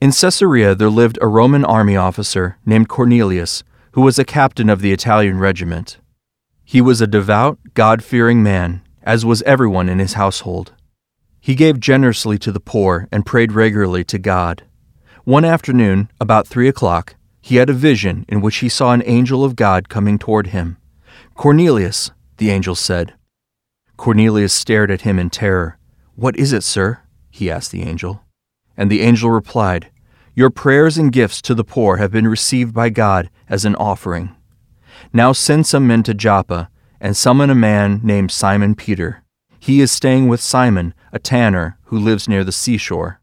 In Caesarea there lived a Roman army officer named Cornelius, who was a captain of the Italian regiment. He was a devout, God fearing man, as was everyone in his household. He gave generously to the poor and prayed regularly to God. One afternoon, about three o'clock, he had a vision in which he saw an angel of God coming toward him. Cornelius, the angel said. Cornelius stared at him in terror. What is it, sir? he asked the angel. And the angel replied, Your prayers and gifts to the poor have been received by God as an offering. Now send some men to Joppa and summon a man named Simon Peter. He is staying with Simon, a tanner who lives near the seashore.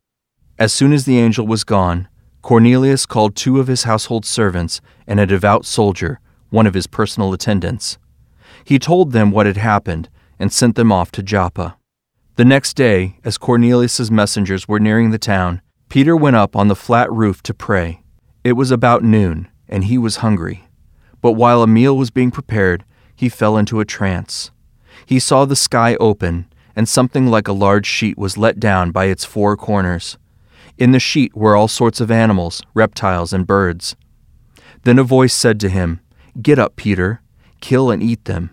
As soon as the angel was gone, Cornelius called two of his household servants and a devout soldier, one of his personal attendants. He told them what had happened and sent them off to Joppa. The next day, as Cornelius's messengers were nearing the town, Peter went up on the flat roof to pray. It was about noon, and he was hungry. But while a meal was being prepared, he fell into a trance. He saw the sky open, and something like a large sheet was let down by its four corners. In the sheet were all sorts of animals, reptiles, and birds. Then a voice said to him, Get up, Peter, kill and eat them.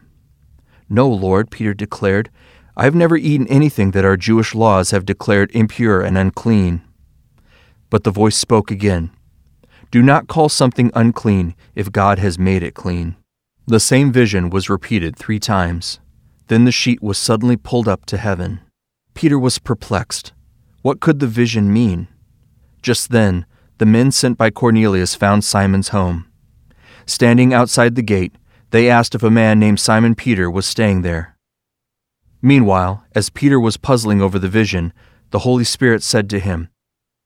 No, Lord, Peter declared. I have never eaten anything that our Jewish laws have declared impure and unclean. But the voice spoke again Do not call something unclean if God has made it clean. The same vision was repeated three times. Then the sheet was suddenly pulled up to heaven. Peter was perplexed. What could the vision mean? Just then, the men sent by Cornelius found Simon's home. Standing outside the gate, they asked if a man named Simon Peter was staying there. Meanwhile, as Peter was puzzling over the vision, the Holy Spirit said to him,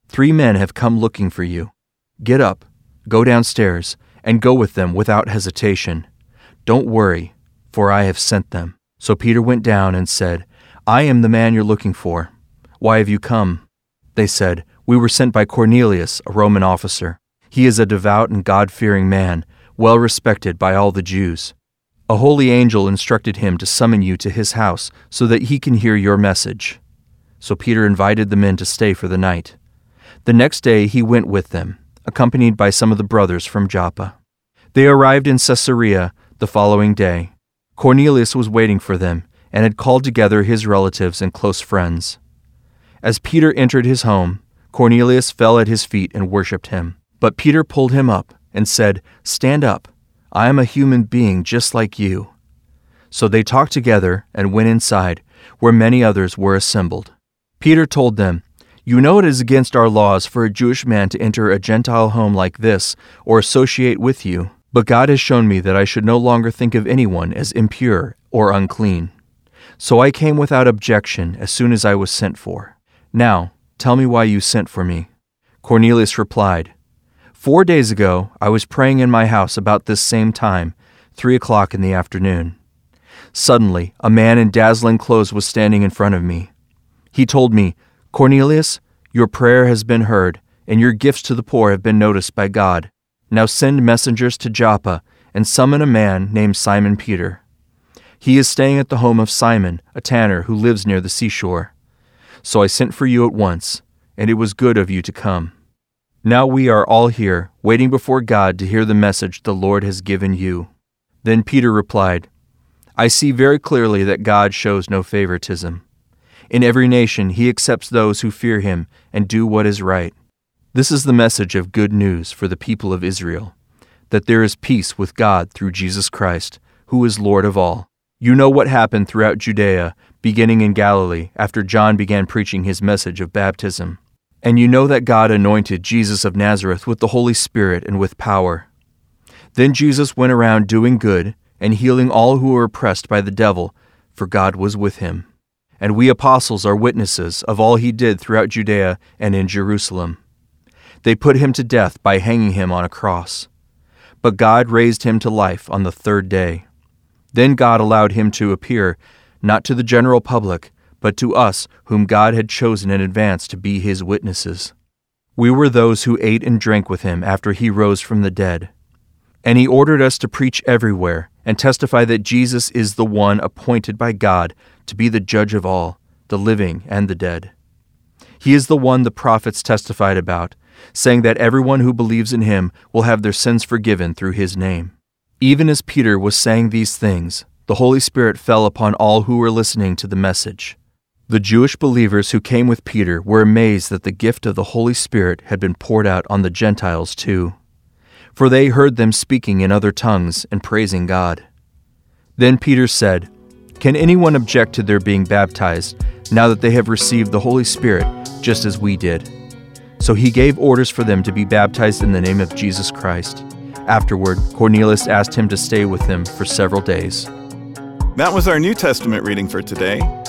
Three men have come looking for you. Get up, go downstairs, and go with them without hesitation. Don't worry, for I have sent them. So Peter went down and said, I am the man you're looking for. Why have you come? They said, We were sent by Cornelius, a Roman officer. He is a devout and God fearing man, well respected by all the Jews. A holy angel instructed him to summon you to his house so that he can hear your message. So Peter invited the men to stay for the night. The next day he went with them, accompanied by some of the brothers from Joppa. They arrived in Caesarea the following day. Cornelius was waiting for them and had called together his relatives and close friends. As Peter entered his home, Cornelius fell at his feet and worshipped him. But Peter pulled him up and said, Stand up. I am a human being just like you. So they talked together and went inside, where many others were assembled. Peter told them, You know it is against our laws for a Jewish man to enter a Gentile home like this or associate with you, but God has shown me that I should no longer think of anyone as impure or unclean. So I came without objection as soon as I was sent for. Now, tell me why you sent for me. Cornelius replied, Four days ago, I was praying in my house about this same time, three o'clock in the afternoon. Suddenly, a man in dazzling clothes was standing in front of me. He told me, Cornelius, your prayer has been heard, and your gifts to the poor have been noticed by God. Now send messengers to Joppa and summon a man named Simon Peter. He is staying at the home of Simon, a tanner who lives near the seashore. So I sent for you at once, and it was good of you to come. Now we are all here, waiting before God to hear the message the Lord has given you. Then Peter replied, I see very clearly that God shows no favoritism. In every nation, he accepts those who fear him and do what is right. This is the message of good news for the people of Israel that there is peace with God through Jesus Christ, who is Lord of all. You know what happened throughout Judea, beginning in Galilee, after John began preaching his message of baptism and you know that God anointed Jesus of Nazareth with the Holy Spirit and with power. Then Jesus went around doing good and healing all who were oppressed by the devil, for God was with him. And we apostles are witnesses of all he did throughout Judea and in Jerusalem. They put him to death by hanging him on a cross. But God raised him to life on the third day. Then God allowed him to appear, not to the general public, but to us whom God had chosen in advance to be his witnesses. We were those who ate and drank with him after he rose from the dead. And he ordered us to preach everywhere and testify that Jesus is the one appointed by God to be the judge of all, the living and the dead. He is the one the prophets testified about, saying that everyone who believes in him will have their sins forgiven through his name. Even as Peter was saying these things, the Holy Spirit fell upon all who were listening to the message. The Jewish believers who came with Peter were amazed that the gift of the Holy Spirit had been poured out on the Gentiles too, for they heard them speaking in other tongues and praising God. Then Peter said, Can anyone object to their being baptized now that they have received the Holy Spirit just as we did? So he gave orders for them to be baptized in the name of Jesus Christ. Afterward, Cornelius asked him to stay with them for several days. That was our New Testament reading for today.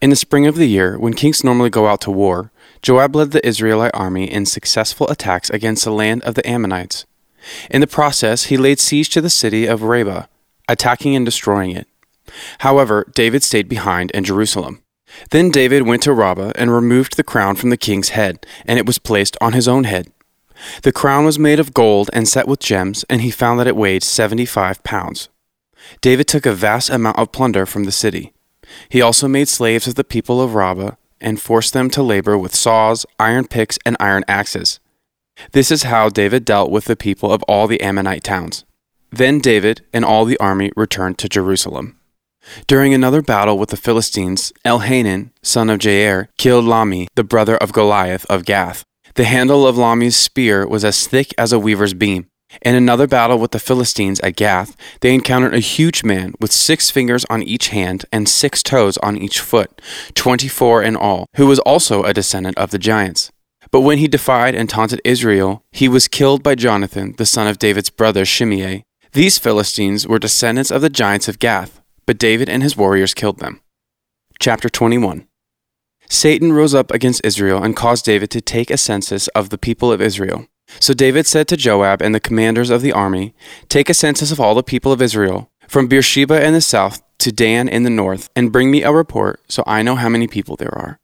In the spring of the year, when kings normally go out to war, Joab led the Israelite army in successful attacks against the land of the Ammonites. In the process, he laid siege to the city of Rabbah, attacking and destroying it. However, David stayed behind in Jerusalem. Then David went to Rabbah and removed the crown from the king's head, and it was placed on his own head. The crown was made of gold and set with gems, and he found that it weighed seventy five pounds. David took a vast amount of plunder from the city. He also made slaves of the people of Rabbah and forced them to labor with saws, iron picks, and iron axes. This is how David dealt with the people of all the Ammonite towns. Then David and all the army returned to Jerusalem. During another battle with the Philistines, Elhanan, son of Jair, killed Lahmi, the brother of Goliath of Gath. The handle of Lahmi's spear was as thick as a weaver's beam. In another battle with the Philistines at Gath, they encountered a huge man with six fingers on each hand and six toes on each foot, twenty four in all, who was also a descendant of the giants. But when he defied and taunted Israel, he was killed by Jonathan, the son of David's brother Shimea. These Philistines were descendants of the giants of Gath, but David and his warriors killed them. Chapter 21 Satan rose up against Israel and caused David to take a census of the people of Israel. So David said to Joab and the commanders of the army, Take a census of all the people of Israel, from Beersheba in the south to Dan in the north, and bring me a report so I know how many people there are.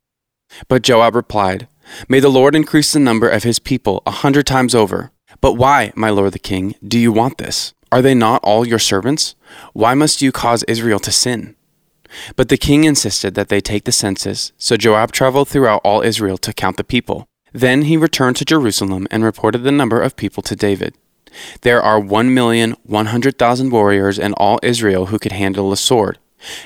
But Joab replied, May the Lord increase the number of his people a hundred times over. But why, my lord the king, do you want this? Are they not all your servants? Why must you cause Israel to sin? But the king insisted that they take the census, so Joab traveled throughout all Israel to count the people. Then he returned to Jerusalem and reported the number of people to David. There are one million one hundred thousand warriors in all Israel who could handle a sword,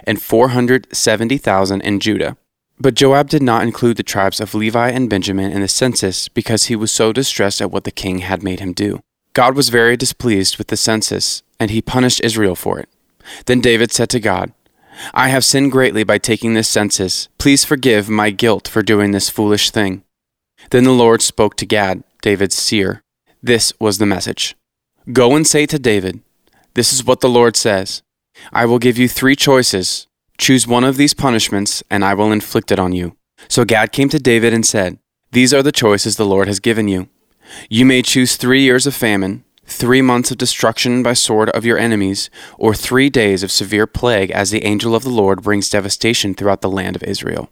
and four hundred seventy thousand in Judah. But Joab did not include the tribes of Levi and Benjamin in the census because he was so distressed at what the king had made him do. God was very displeased with the census, and he punished Israel for it. Then David said to God, I have sinned greatly by taking this census. Please forgive my guilt for doing this foolish thing. Then the Lord spoke to Gad, David's seer. This was the message Go and say to David, This is what the Lord says I will give you three choices. Choose one of these punishments, and I will inflict it on you. So Gad came to David and said, These are the choices the Lord has given you. You may choose three years of famine, three months of destruction by sword of your enemies, or three days of severe plague as the angel of the Lord brings devastation throughout the land of Israel.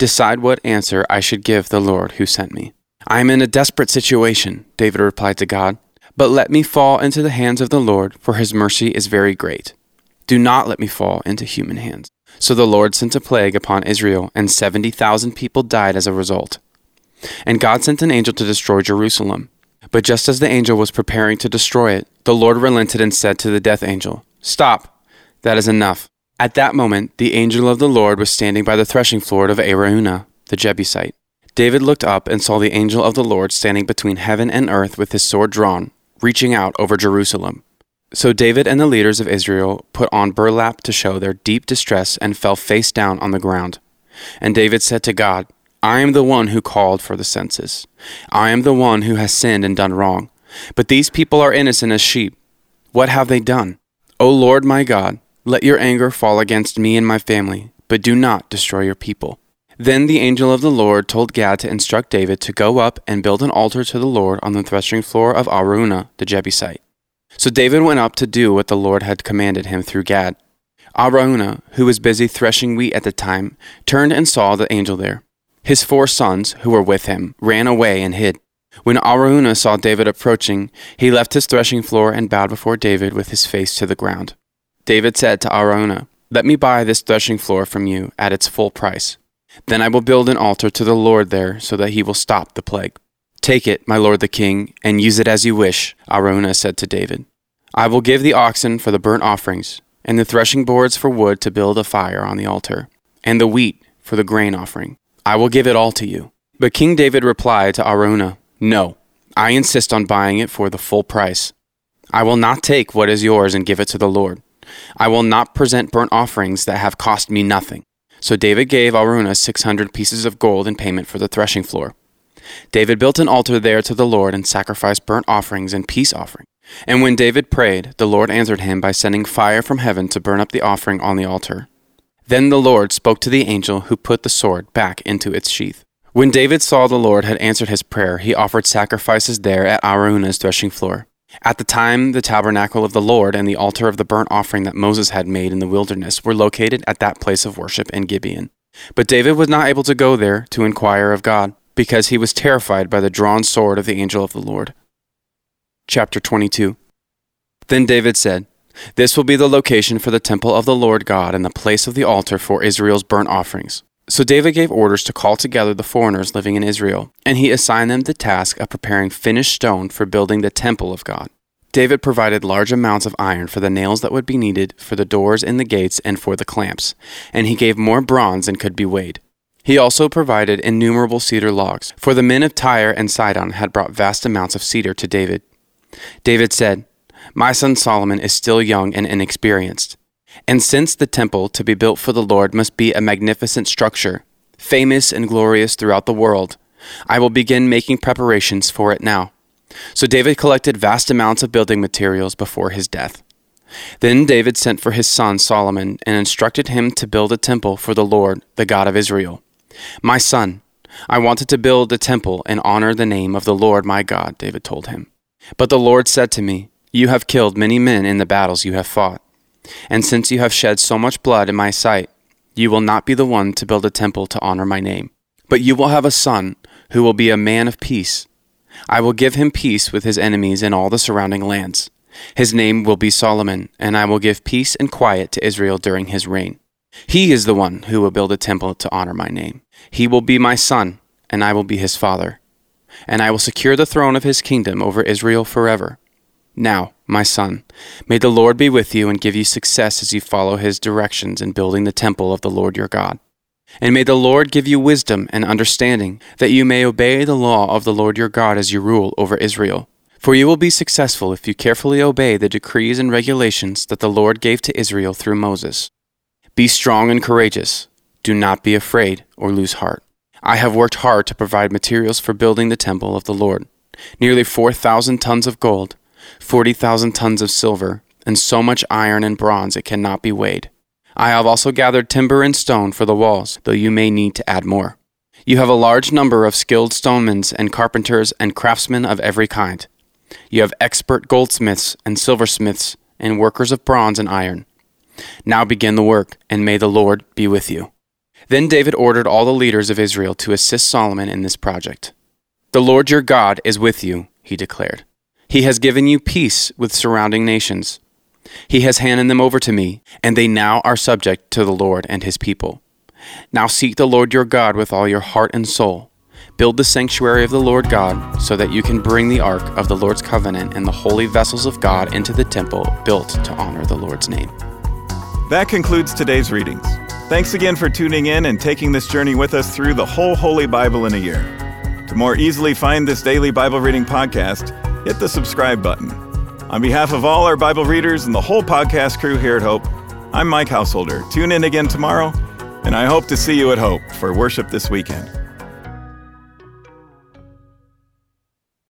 Decide what answer I should give the Lord who sent me. I am in a desperate situation, David replied to God, but let me fall into the hands of the Lord, for his mercy is very great. Do not let me fall into human hands. So the Lord sent a plague upon Israel, and 70,000 people died as a result. And God sent an angel to destroy Jerusalem. But just as the angel was preparing to destroy it, the Lord relented and said to the death angel, Stop! That is enough. At that moment, the angel of the Lord was standing by the threshing floor of Araunah, the Jebusite. David looked up and saw the angel of the Lord standing between heaven and earth with his sword drawn, reaching out over Jerusalem. So David and the leaders of Israel put on burlap to show their deep distress and fell face down on the ground. And David said to God, I am the one who called for the census. I am the one who has sinned and done wrong. But these people are innocent as sheep. What have they done? O Lord my God, let your anger fall against me and my family, but do not destroy your people. Then the angel of the Lord told Gad to instruct David to go up and build an altar to the Lord on the threshing floor of Araunah the Jebusite. So David went up to do what the Lord had commanded him through Gad. Araunah, who was busy threshing wheat at the time, turned and saw the angel there. His four sons, who were with him, ran away and hid. When Araunah saw David approaching, he left his threshing floor and bowed before David with his face to the ground. David said to Araunah, Let me buy this threshing floor from you at its full price. Then I will build an altar to the Lord there so that he will stop the plague. Take it, my lord the king, and use it as you wish, Araunah said to David. I will give the oxen for the burnt offerings, and the threshing boards for wood to build a fire on the altar, and the wheat for the grain offering. I will give it all to you. But King David replied to Araunah, No, I insist on buying it for the full price. I will not take what is yours and give it to the Lord. I will not present burnt offerings that have cost me nothing. So David gave six hundred pieces of gold in payment for the threshing floor. David built an altar there to the Lord and sacrificed burnt offerings and peace offerings. And when David prayed, the Lord answered him by sending fire from heaven to burn up the offering on the altar. Then the Lord spoke to the angel who put the sword back into its sheath. When David saw the Lord had answered his prayer, he offered sacrifices there at Araunah's threshing floor. At the time, the tabernacle of the Lord and the altar of the burnt offering that Moses had made in the wilderness were located at that place of worship in Gibeon. But David was not able to go there to inquire of God because he was terrified by the drawn sword of the angel of the Lord. Chapter 22 Then David said, This will be the location for the temple of the Lord God and the place of the altar for Israel's burnt offerings. So David gave orders to call together the foreigners living in Israel, and he assigned them the task of preparing finished stone for building the temple of God. David provided large amounts of iron for the nails that would be needed for the doors and the gates and for the clamps, and he gave more bronze than could be weighed. He also provided innumerable cedar logs, for the men of Tyre and Sidon had brought vast amounts of cedar to David. David said, My son Solomon is still young and inexperienced. And since the temple to be built for the Lord must be a magnificent structure, famous and glorious throughout the world, I will begin making preparations for it now. So David collected vast amounts of building materials before his death. Then David sent for his son Solomon and instructed him to build a temple for the Lord, the God of Israel. My son, I wanted to build a temple and honor the name of the Lord my God, David told him. But the Lord said to me, You have killed many men in the battles you have fought. And since you have shed so much blood in my sight, you will not be the one to build a temple to honor my name. But you will have a son who will be a man of peace. I will give him peace with his enemies in all the surrounding lands. His name will be Solomon, and I will give peace and quiet to Israel during his reign. He is the one who will build a temple to honor my name. He will be my son, and I will be his father. And I will secure the throne of his kingdom over Israel forever. Now, my son, may the Lord be with you and give you success as you follow his directions in building the temple of the Lord your God. And may the Lord give you wisdom and understanding, that you may obey the law of the Lord your God as you rule over Israel. For you will be successful if you carefully obey the decrees and regulations that the Lord gave to Israel through Moses. Be strong and courageous. Do not be afraid or lose heart. I have worked hard to provide materials for building the temple of the Lord. Nearly 4,000 tons of gold, 40,000 tons of silver, and so much iron and bronze it cannot be weighed. I have also gathered timber and stone for the walls, though you may need to add more. You have a large number of skilled stonemen and carpenters and craftsmen of every kind. You have expert goldsmiths and silversmiths and workers of bronze and iron. Now begin the work, and may the Lord be with you. Then David ordered all the leaders of Israel to assist Solomon in this project. The Lord your God is with you, he declared. He has given you peace with surrounding nations. He has handed them over to me, and they now are subject to the Lord and his people. Now seek the Lord your God with all your heart and soul. Build the sanctuary of the Lord God, so that you can bring the ark of the Lord's covenant and the holy vessels of God into the temple built to honor the Lord's name. That concludes today's readings. Thanks again for tuning in and taking this journey with us through the whole Holy Bible in a year. To more easily find this daily Bible reading podcast, hit the subscribe button. On behalf of all our Bible readers and the whole podcast crew here at Hope, I'm Mike Housholder. Tune in again tomorrow, and I hope to see you at Hope for worship this weekend.